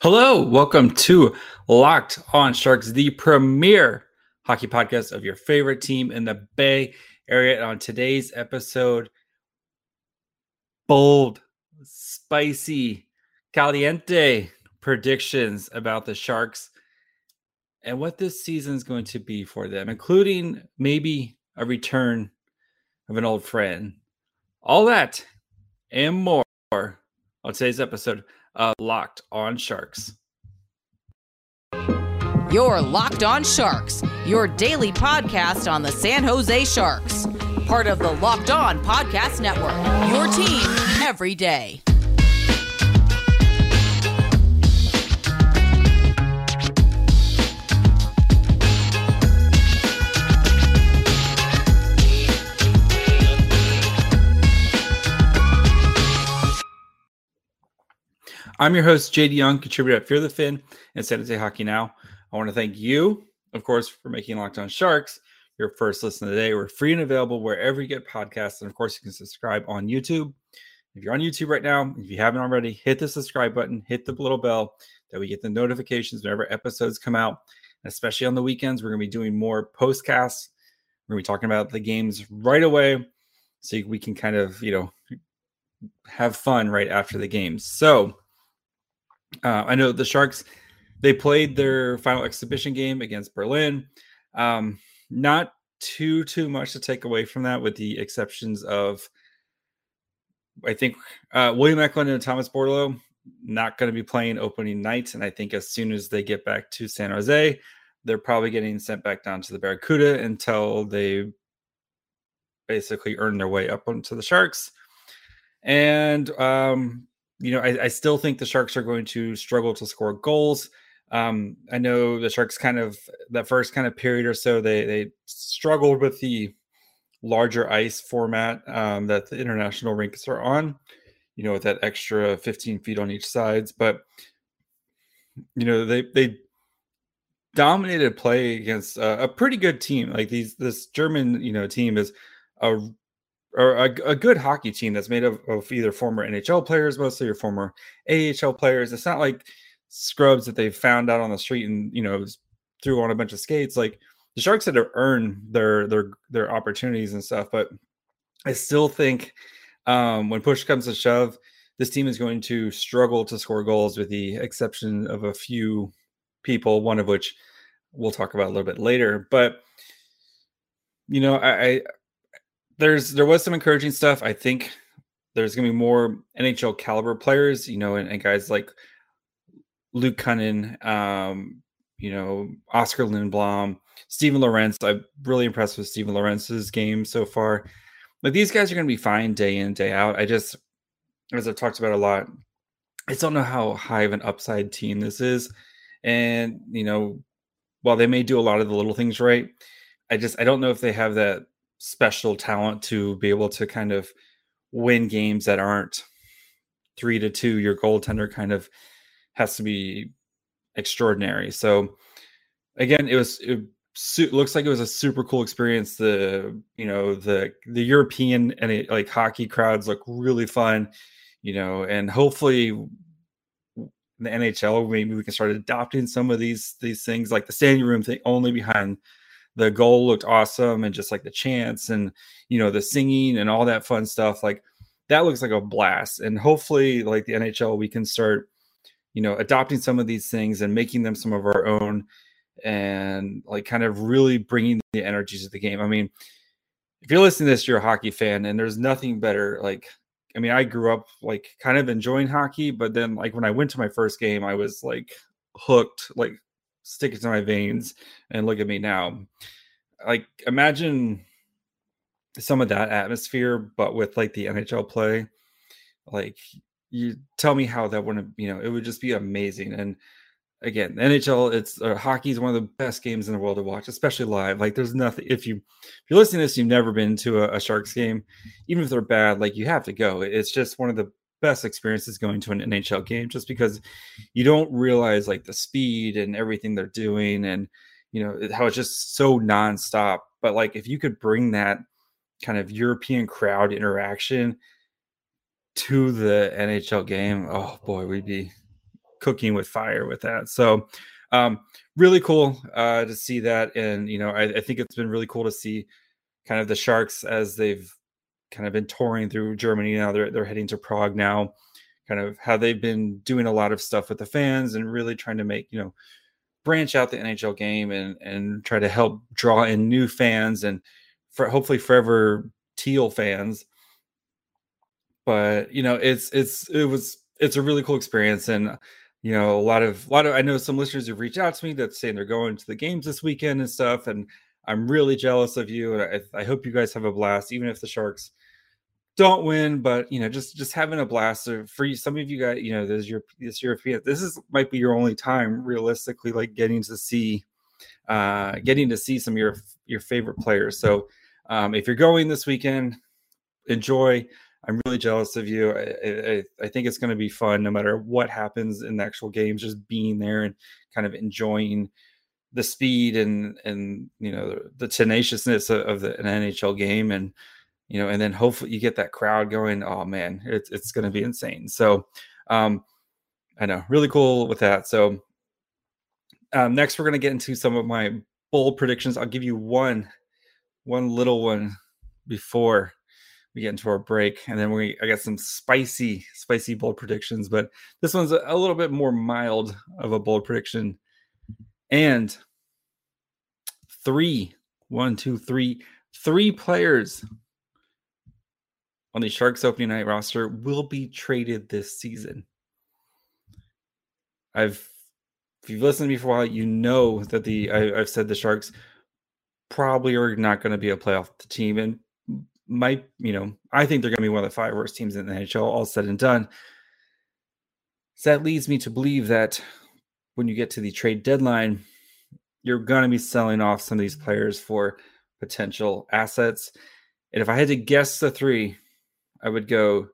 Hello, welcome to Locked on Sharks, the premier hockey podcast of your favorite team in the Bay Area. And on today's episode, bold, spicy, caliente predictions about the Sharks and what this season is going to be for them, including maybe a return of an old friend. All that and more on today's episode of Locked on Sharks. You're Locked On Sharks, your daily podcast on the San Jose Sharks. Part of the Locked On Podcast Network, your team every day. I'm your host, JD Young, contributor at Fear the Fin and San Jose Hockey Now. I want to thank you, of course, for making Locked On Sharks your first listen of the day. We're free and available wherever you get podcasts. And of course, you can subscribe on YouTube. If you're on YouTube right now, if you haven't already, hit the subscribe button, hit the little bell that we get the notifications whenever episodes come out. Especially on the weekends, we're going to be doing more postcasts. We're going to be talking about the games right away so we can kind of, you know, have fun right after the games. So, uh, I know the Sharks they played their final exhibition game against Berlin. Um, not too too much to take away from that, with the exceptions of I think uh, William Eklund and Thomas Bordeleau not going to be playing opening night, and I think as soon as they get back to San Jose, they're probably getting sent back down to the Barracuda until they basically earn their way up onto the Sharks. And um, you know, I, I, still think the Sharks are going to struggle to score goals. Um, I know the Sharks kind of that first kind of period or so they they struggled with the larger ice format um, that the international rinks are on. You know, with that extra 15 feet on each sides, but you know they they dominated play against a, a pretty good team. Like these this German you know team is a or a, a, good hockey team that's made of, of either former NHL players, mostly or former AHL players. It's not like scrubs that they found out on the street and you know threw on a bunch of skates. Like the Sharks had to earn their their their opportunities and stuff. But I still think um, when push comes to shove, this team is going to struggle to score goals, with the exception of a few people, one of which we'll talk about a little bit later. But you know, I, there's there was some encouraging stuff. I think there's going to be more NHL caliber players, you know, and, and guys like Luke Kunin, um, you know, Oskar Lindblom, Steven Lorentz. I'm really impressed with Steven Lorentz's game so far. Like these guys are going to be fine day in day out. I just, as I've talked about a lot, I just don't know how high of an upside team this is, and you know, while they may do a lot of the little things right, I just I don't know if they have that special talent to be able to kind of win games that aren't three to two. Your goaltender kind of has to be extraordinary. So again, it was it looks like it was a super cool experience. The you know the the European and it, like hockey crowds look really fun, you know, and hopefully the NHL maybe we can start adopting some of these these things like the standing room thing only behind the goal looked awesome and just like the chants and you know the singing and all that fun stuff like that looks like a blast. And hopefully like the nhl we can start you know adopting some of these things and making them some of our own and like kind of really bringing the energies of the game. I mean if you're listening to this you're a hockey fan and there's nothing better like i mean i grew up like kind of enjoying hockey but then like when i went to my first game i was like hooked like stick it to my veins and look at me now. Like imagine some of that atmosphere, but with like the NHL play. Like you tell me how that wouldn't, you know, it would just be amazing. And again, NHL, it's uh, hockey is one of the best games in the world to watch, especially live. Like there's nothing if you if you're listening to this, you've never been to a, a Sharks game, even if they're bad, like you have to go. It's just one of the best experience is going to an NHL game just because you don't realize like the speed and everything they're doing and you know how it's just so nonstop. But like if you could bring that kind of European crowd interaction to the NHL game, oh boy, we'd be cooking with fire with that. So um, really cool uh, to see that, and you know, I, I think it's been really cool to see kind of the Sharks as they've kind of been touring through Germany. Now they're they're heading to Prague now. Kind of how they've been doing a lot of stuff with the fans and really trying to make you know branch out the NHL game and and try to help draw in new fans and for hopefully forever teal fans. But you know, it's it's it was it's a really cool experience and you know a lot of a lot of i know some listeners have reached out to me that's saying they're going to the games this weekend and stuff and i'm really jealous of you and i, I hope you guys have a blast even if the sharks don't win but you know just just having a blast. For you some of you guys you know there's your this european this is might be your only time realistically like getting to see uh getting to see some of your your favorite players. So um if you're going this weekend enjoy. I'm really jealous of you. I, I, I think it's going to be fun no matter what happens in the actual games, just being there and kind of enjoying the speed and and you know the tenaciousness of, of the, an NHL game. And you know and then hopefully you get that crowd going oh man it's it's going to be insane so um I know really cool with that so um next we're going to get into some of my bold predictions I'll give you one one little one before we get into our break, and then we I got some spicy, spicy bold predictions. But this one's a, a little bit more mild of a bold prediction. And three, one, two, three, three players on the Sharks opening night roster will be traded this season. I've if you've listened to me for a while, you know that the I, have said the Sharks probably are not going to be a playoff team, and might, you know, I think they're going to be one of the five worst teams in the NHL, all said and done. So that leads me to believe that when you get to the trade deadline, you're going to be selling off some of these players for potential assets. And if I had to guess the three, I would go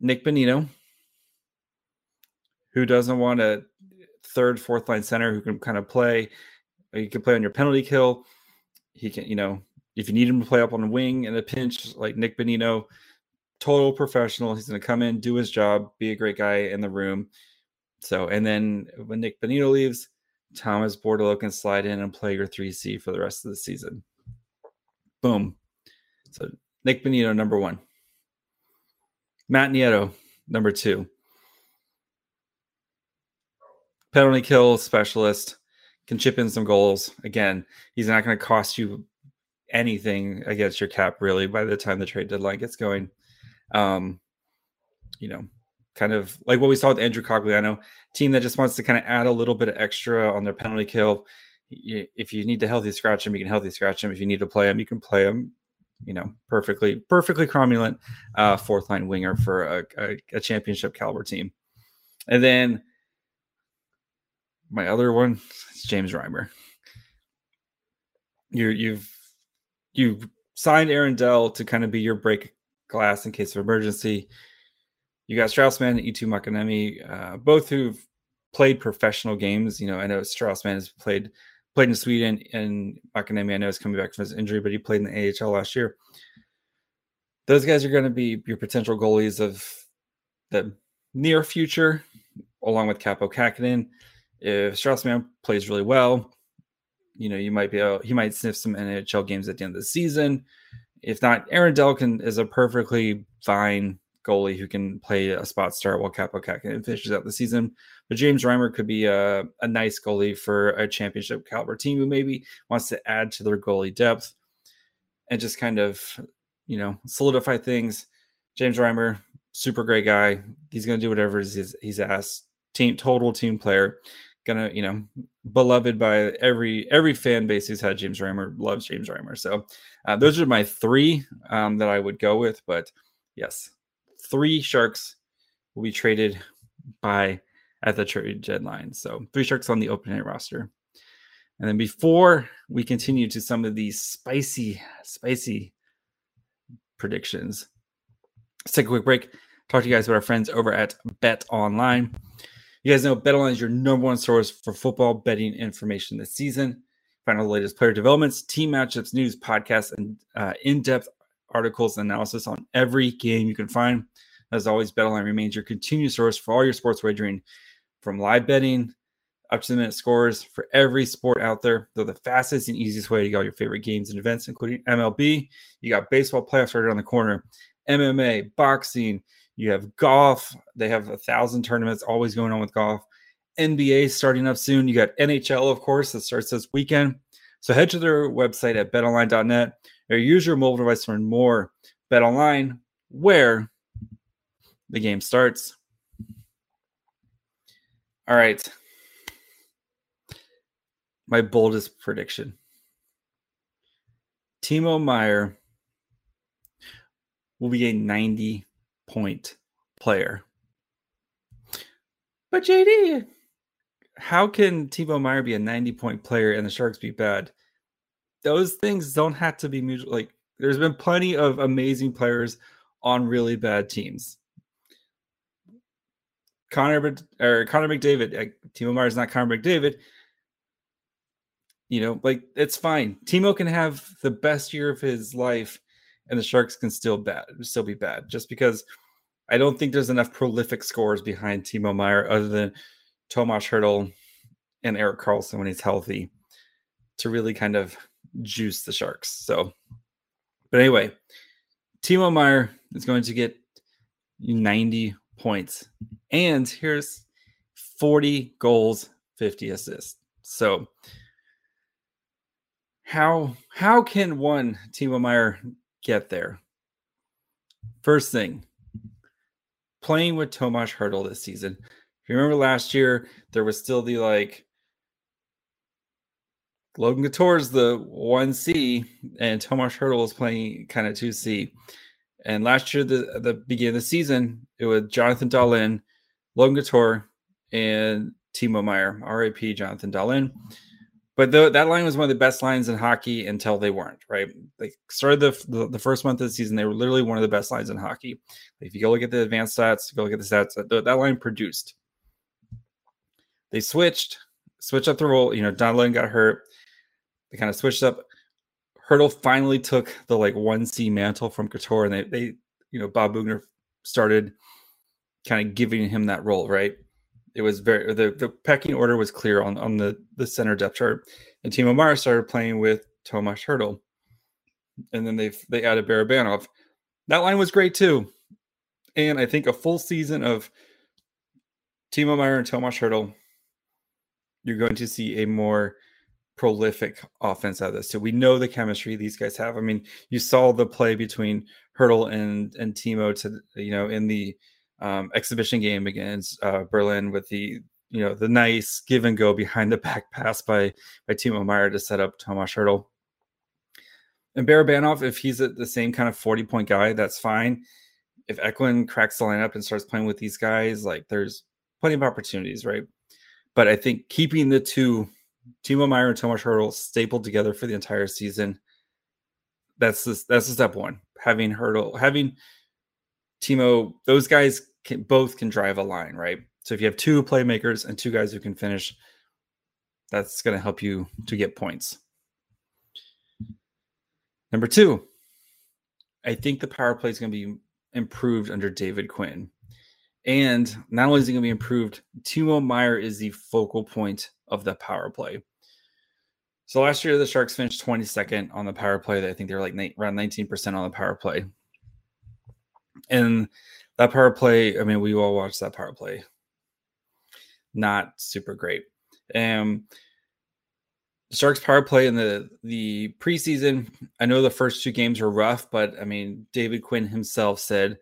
Nick Bonino, who doesn't want a third, fourth line center who can kind of play. Uh, you can play on your penalty kill. He can, you know, if you need him to play up on the wing in a pinch, like Nick Bonino, total professional. He's going to come in, do his job, be a great guy in the room. So, and then when Nick Bonino leaves, Thomas Bordeleau can slide in and play your 3C for the rest of the season. Boom. So, Nick Bonino, number one. Matt Nieto, number two. Penalty kill specialist, can chip in some goals. Again, he's not going to cost you anything against your cap really by the time the trade deadline gets going. Um, you know, kind of like what we saw with Andrew Cogliano, team that just wants to kind of add a little bit of extra on their penalty kill. If you need to healthy scratch him, you can healthy scratch him. If you need to play him, you can play him. You know, perfectly, perfectly cromulent uh, fourth line winger for a, a, a championship caliber team. And then my other one is James Reimer. You you've you signed Aaron Dell to kind of be your break glass in case of emergency. You got Strauss Mann and Eetu Makiniemi, uh, both who've played professional games. You know, I know Strauss Mann has played played in Sweden, and Makiniemi I know is coming back from his injury, but he played in the AHL last year. Those guys are going to be your potential goalies of the near future, along with Kaapo Kähkönen. If Strauss Mann plays really well, you know, you might be able, he might sniff some NHL games at the end of the season. If not, Aaron Delkin is a perfectly fine goalie who can play a spot start while Kaapo Kähkönen finishes out the season. But James Reimer could be a, a nice goalie for a championship caliber team who maybe wants to add to their goalie depth and just kind of, you know, solidify things. James Reimer, super great guy. He's going to do whatever he's, he's asked. Team total team player gonna you know beloved by every every fan base who's had James Reimer loves James Reimer. So uh, those are my three um, that I would go with. But yes, three sharks will be traded by at the trade deadline. So three sharks on the open night roster. And then before we continue to some of these spicy, spicy predictions, let's take a quick break. Talk to you guys about our friends over at Bet Online. You guys know BetOnline is your number one source for football betting information this season. Find all the latest player developments, team matchups, news, podcasts, and uh, in-depth articles and analysis on every game you can find. As always, BetOnline remains your continued source for all your sports wagering from live betting up to the minute scores for every sport out there. They're the fastest and easiest way to get all your favorite games and events, including MLB. You got baseball playoffs right around the corner, MMA, boxing. You have golf. They have a thousand tournaments always going on with golf. NBA starting up soon. You got NHL, of course, that starts this weekend. So head to their website at betonline.net or use your mobile device to learn more. BetOnline, where the game starts. All right. My boldest prediction Timo Meier will be a 90 point player. But JD, how can Timo Meier be a 90 point player and the Sharks be bad? Those things don't have to be mutual. Like, there's been plenty of amazing players on really bad teams. Connor or Connor McDavid, Timo Meier is not Connor McDavid. You know, like it's fine. Timo can have the best year of his life, and the Sharks can still bad, still be bad, just because I don't think there's enough prolific scores behind Timo Meier other than Tomas Hertl and Erik Karlsson when he's healthy to really kind of juice the Sharks. So, but anyway, Timo Meier is going to get 90 points. And here's 40 goals, 50 assists. So how how can one Timo Meier get there? First thing, playing with Tomas Hertl this season. If you remember last year, there was still the like Logan Couture's the one C and Tomas Hertl is playing kind of two C. And last year, the the beginning of the season, it was Jonathan Dahlen, Logan Couture, and Timo Meier. R.I.P. Jonathan Dahlen. But the, that line was one of the best lines in hockey until they weren't. Right, they started the, the, the first month of the season. They were literally one of the best lines in hockey. If you go look at the advanced stats, go look at the stats. Uh, that, that line produced. They switched, switched up the role. You know, Dahlen got hurt. They kind of switched up. Hertl finally took the like one C mantle from Couture, and they they you know Bob Boughner started kind of giving him that role, right? It was very the, the pecking order was clear on on the the center depth chart, and Timo Meier started playing with Tomas Hertl, and then they they added Barabanov. That line was great too, and I think a full season of Timo Meier and Tomas Hertl, you're going to see a more prolific offense out of this. So we know the chemistry these guys have. I mean, you saw the play between Hertl and and Timo to you know in the um, exhibition game against uh, Berlin with the you know the nice give and go behind the back pass by by Timo Meier to set up Tomas Hertl. And Barabanov, if he's the same kind of 40 point guy, that's fine. If Eklund cracks the lineup and starts playing with these guys, like there's plenty of opportunities, right? But I think keeping the two Timo Meier and Tomas Hertl stapled together for the entire season. That's the, that's the step one. Having Hertl, having Timo, those guys can both can drive a line, right? So if you have two playmakers and two guys who can finish, that's going to help you to get points. Number two, I think the power play is going to be improved under David Quinn. And not only is it going to be improved, Timo Meier is the focal point of the power play. So last year, the Sharks finished 22nd on the power play. I think they were like around 19% on the power play. And that power play, I mean, we all watched that power play. Not super great. Um, the Sharks power play in the the preseason. I know the first two games were rough, but I mean, David Quinn himself said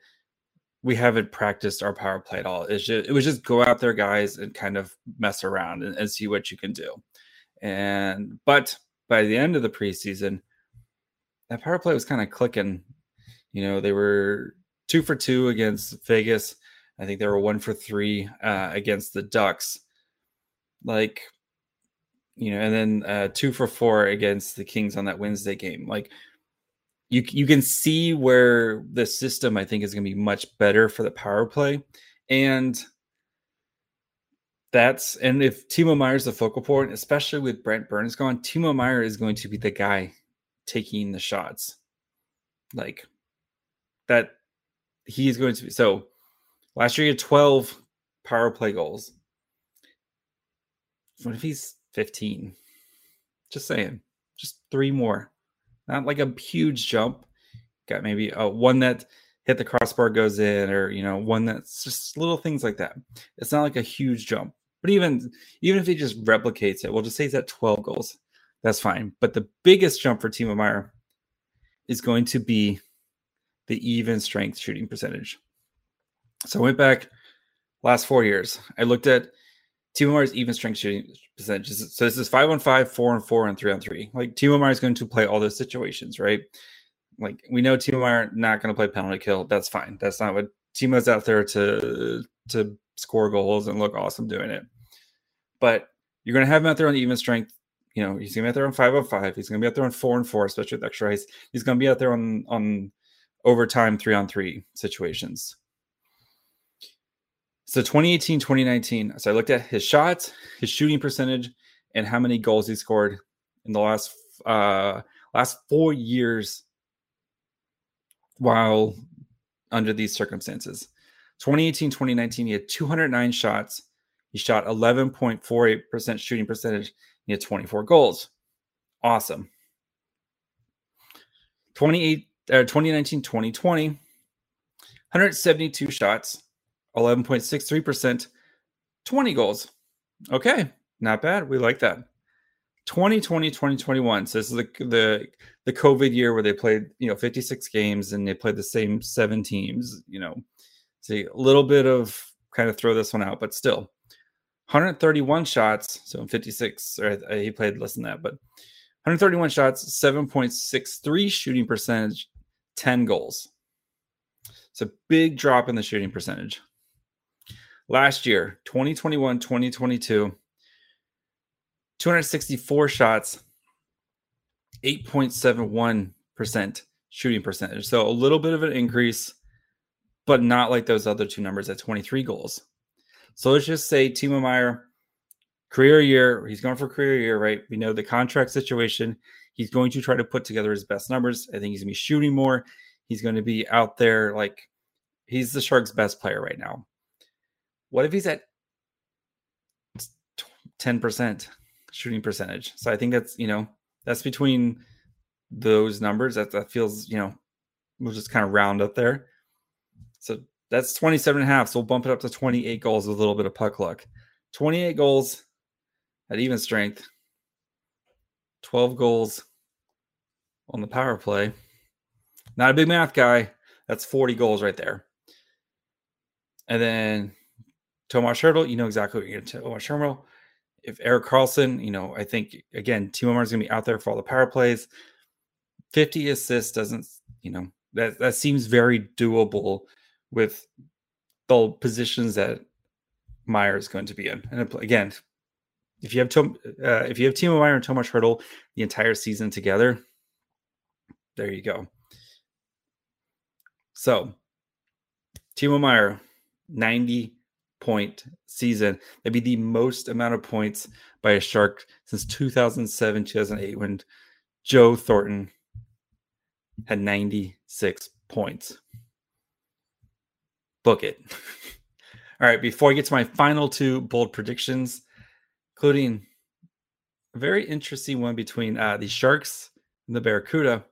we haven't practiced our power play at all. It's just, it was just go out there, guys, and kind of mess around and, and see what you can do. And but by the end of the preseason, that power play was kind of clicking. You know, they were two for two against Vegas. I think they were one for three uh, against the Ducks. Like, you know, and then uh, two for four against the Kings on that Wednesday game. Like, you you can see where the system I think is going to be much better for the power play, and that's and if Timo Meier is the focal point, especially with Brent Burns gone, Timo Meier is going to be the guy taking the shots, like that. He is going to be so. Last year he had twelve power play goals. what if he's 15? Just saying, just three more. Not like a huge jump. Got maybe a one that hit the crossbar goes in, or you know, one that's just little things like that. It's not like a huge jump. But even even if he just replicates it, we'll just say he's at 12 goals. That's fine. But the biggest jump for Timo Meier is going to be the even strength shooting percentage. So I went back last four years. I looked at Timo Meier's even strength shooting percentages. So this is five on five, four on four, and three on three. Like Timo Meier is going to play all those situations, right? Like we know Timo Meier not going to play penalty kill. That's fine. That's not what Timo's out there to to score goals and look awesome doing it. But you're going to have him out there on even strength. You know, he's going to be out there on five on five. He's going to be out there on four and four, especially with extra ice. He's going to be out there on on overtime three on three situations. So 2018, 2019. So I looked at his shots, his shooting percentage, and how many goals he scored in the last uh last four years while under these circumstances. 2018, 2019, he had 209 shots. He shot 11.48% shooting percentage. He had 24 goals. Awesome. 28 uh, 2019, 2020, 172 shots, 11.63%, 20 goals. Okay, not bad. We like that. 2020, 2021. So this is the the the COVID year where they played, you know, 56 games and they played the same seven teams, you know. See a little bit of kind of throw this one out, but still 131 shots. So in 56, or uh, he played less than that, but 131 shots, 7.63 shooting percentage, 10 goals. It's a big drop in the shooting percentage. Last year, 2021, 2022, 264 shots, 8.71% shooting percentage. So a little bit of an increase, but not like those other two numbers at 23 goals. So let's just say Timo Meier, career year, he's going for career year, right? We know the contract situation. He's going to try to put together his best numbers. I think he's going to be shooting more. He's going to be out there like he's the Sharks' best player right now. What if he's at 10% shooting percentage? So I think that's, you know, that's between those numbers. That, that feels, you know, we'll just kind of round up there. So that's 27 and a half. So we'll bump it up to 28 goals with a little bit of puck luck. 28 goals at even strength, 12 goals on the power play. Not a big math guy. That's 40 goals right there. And then Tomas Hertl, you know exactly what you're going to Tomas Hertl. If Erik Karlsson, you know, I think again, Timo is going to be out there for all the power plays. 50 assists doesn't, you know, that that seems very doable with the positions that Meier is going to be in. And again, if you have Tom, uh, if you have Timo Meier and Tomas Hertl the entire season together, there you go. So, Timo Meier, 90 point season. That'd be the most amount of points by a Shark since 2007, 2008, when Joe Thornton had 96 points. Book it. All right, before I get to my final two bold predictions, including a very interesting one between uh, the Sharks and the Barracuda.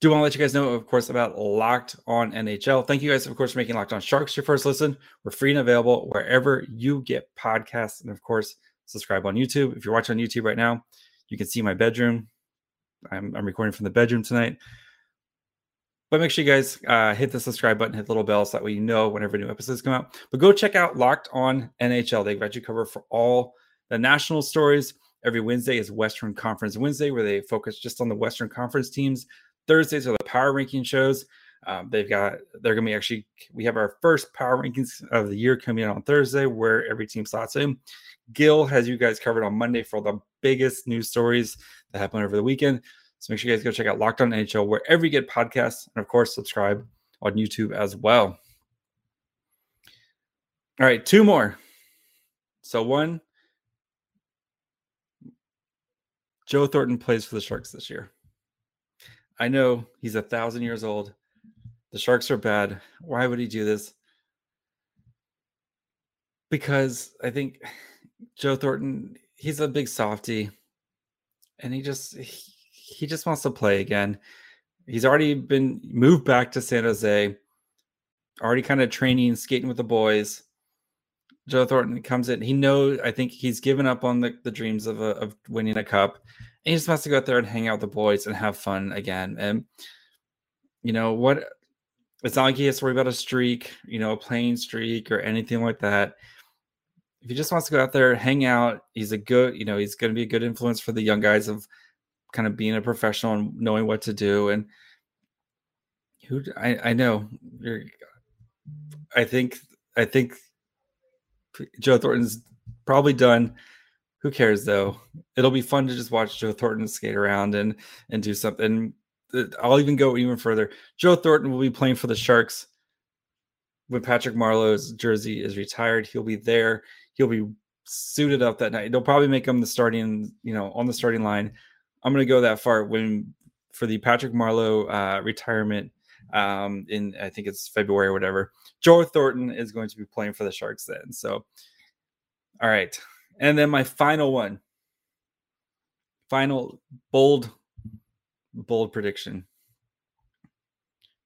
Do want to let you guys know, of course, about Locked On NHL. Thank you guys, of course, for making Locked On Sharks your first listen. We're free and available wherever you get podcasts. And of course, subscribe on YouTube. If you're watching on YouTube right now, you can see my bedroom. I'm, I'm recording from the bedroom tonight. But make sure you guys uh, hit the subscribe button, hit the little bell so that way you know whenever new episodes come out. But go check out Locked On NHL. They've got you covered for all the national stories. Every Wednesday is Western Conference Wednesday, where they focus just on the Western Conference teams Thursdays are the power ranking shows. Um, they've got they're gonna be actually we have our first power rankings of the year coming out on Thursday where every team slots in. Gil has you guys covered on Monday for the biggest news stories that happen over the weekend. So make sure you guys go check out Locked On NHL wherever you get podcasts, and of course subscribe on YouTube as well. All right, two more. So one, Joe Thornton plays for the Sharks this year. I know he's a thousand years old. The Sharks are bad. Why would he do this? Because I think Joe Thornton, he's a big softy, and he just he, he just wants to play again. He's already been moved back to San Jose, already kind of training, skating with the boys. Joe Thornton comes in. He knows. I think he's given up on the, the dreams of a, of winning a cup, and he just wants to go out there and hang out with the boys and have fun again. And you know what? It's not like he has to worry about a streak, you know, a playing streak or anything like that. If he just wants to go out there, hang out, he's a good, you know, he's going to be a good influence for the young guys of kind of being a professional and knowing what to do. And who I, I know you're, I think, I think Joe Thornton's probably done. Who cares though? It'll be fun to just watch Joe Thornton skate around and and do something. I'll even go even further. Joe Thornton will be playing for the Sharks when Patrick Marleau's jersey is retired. He'll be there. He'll be suited up that night. They'll probably make him the starting, you know, on the starting line. I'm going to go that far when for the Patrick Marleau uh, retirement um, in I think it's February or whatever. Joe Thornton is going to be playing for the Sharks then. So, all right, and then my final one, final bold, bold prediction: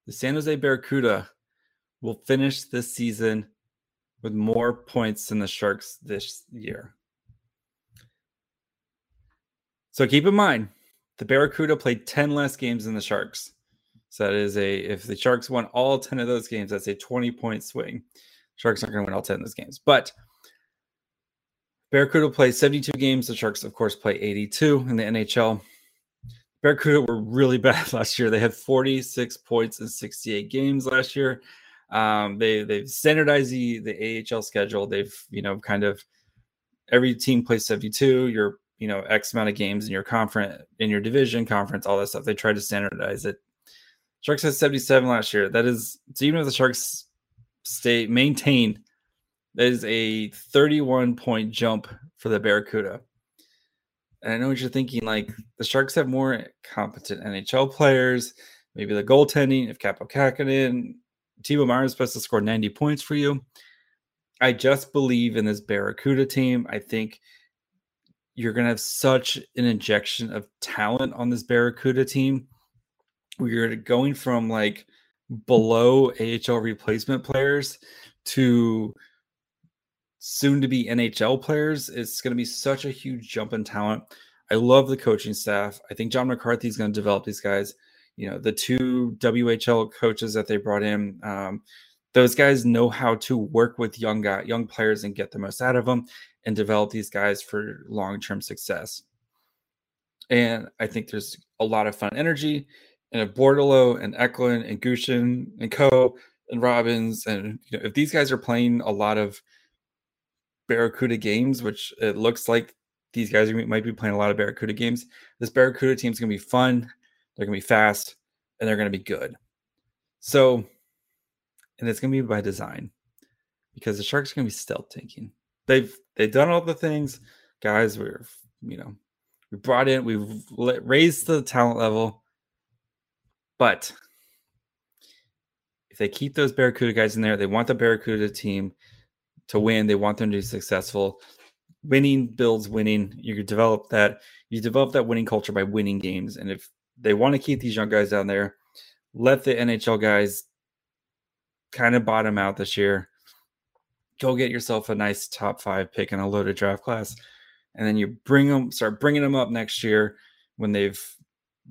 the San Jose Barracuda will finish this season with more points than the Sharks this year. So keep in mind, the Barracuda played 10 less games than the Sharks. So that is a if the Sharks won all 10 of those games, that's a 20 point swing. Sharks aren't going to win all 10 of those games. But Barracuda played 72 games. The Sharks, of course, play 82 in the NHL. Barracuda were really bad last year. They had 46 points in 68 games last year. Um, they they've standardized the the AHL schedule. They've you know kind of every team plays 72. You're you know X amount of games in your conference in your division conference, all that stuff. They try to standardize it. Sharks had 77 last year. That is so even if the Sharks stay maintain, that is a 31 point jump for the Barracuda. And I know what you're thinking, like the Sharks have more competent NHL players, maybe the goaltending, if Kaapo Kähkönen, Timo Meier is supposed to score 90 points for you. I just believe in this Barracuda team. I think you're going to have such an injection of talent on this Barracuda team we're going from like below AHL replacement players to soon to be NHL players. It's going to be such a huge jump in talent. I love the coaching staff. I think John McCarthy is going to develop these guys. You know, the two WHL coaches that they brought in, um, those guys know how to work with young guy, young players and get the most out of them and develop these guys for long-term success. And I think there's a lot of fun energy and if Bordeleau and Eklund and Gushchin and Coe and Robins and you know, if these guys are playing a lot of Barracuda games, which it looks like these guys might be playing a lot of Barracuda games, this Barracuda team is going to be fun. They're going to be fast and they're going to be good. So, and it's going to be by design because the Sharks are going to be stealth tanking. They've they've done all the things, guys. We're you know we brought in, we've raised the talent level but if they keep those Barracuda guys in there, they want the Barracuda team to win. They want them to be successful. Winning builds winning. You develop that. You develop that winning culture by winning games. And if they want to keep these young guys down there, let the NHL guys kind of bottom out this year. Go get yourself a nice top five pick in a loaded draft class, and then you bring them, start bringing them up next year when they've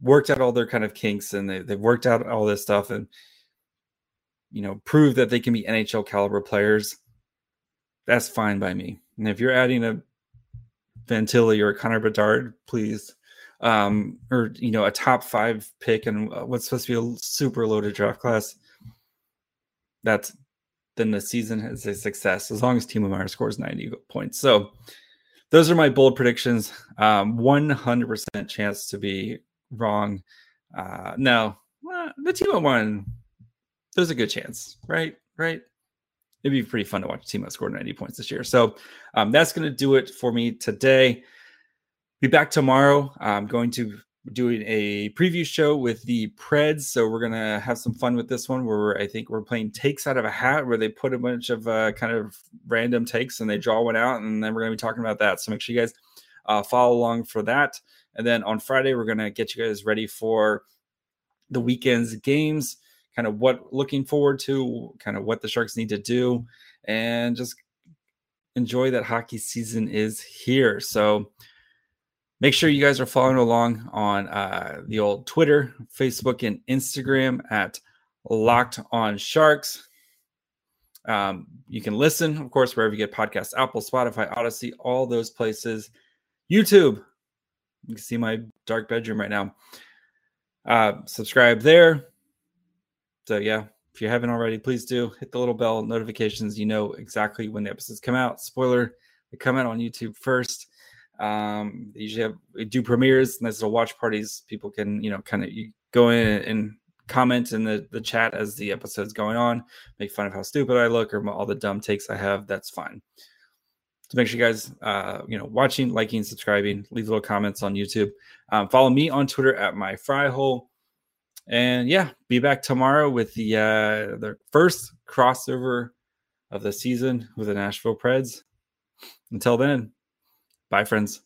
worked out all their kind of kinks and they, they've worked out all this stuff and you know prove that they can be nhl caliber players that's fine by me and if you're adding a Fantilli or a connor bedard please um or you know a top five pick and what's supposed to be a super loaded draft class that's then the season is a success as long as Timo Meier scores 90 points. So those are my bold predictions. Um, 100% chance to be wrong. Uh, no, the Timo one, there's a good chance, right? Right. It'd be pretty fun to watch Timo score 90 points this year. So um, that's going to do it for me today. Be back tomorrow. I'm going to doing a preview show with the Preds. So we're gonna have some fun with this one. Where I think we're playing takes out of a hat, where they put a bunch of uh, kind of random takes and they draw one out, and then we're gonna be talking about that. So make sure you guys uh, follow along for that. And then on Friday, we're gonna get you guys ready for the weekend's games. Kind of what looking forward to, kind of what the Sharks need to do, and just enjoy that hockey season is here. So Make sure you guys are following along on uh, the old Twitter, Facebook, and Instagram at Locked On Sharks. Um, you can listen, of course, wherever you get podcasts Apple, Spotify, Audacy, all those places. YouTube, you can see my dark bedroom right now. Uh, subscribe there. So, yeah, if you haven't already, please do hit the little bell notifications. You know exactly when the episodes come out. Spoiler, they come out on YouTube first. Um, they usually have do premieres, nice little watch parties. People can, you know, kind of go in and comment in the, the chat as the episode's going on, make fun of how stupid I look or all the dumb takes I have. That's fine. So make sure you guys, uh, you know, watching, liking, subscribing, leave little comments on YouTube. Um, follow me on Twitter at my fry hole. And yeah, be back tomorrow with the uh, the first crossover of the season with the Nashville Preds. Until then, Bye, friends.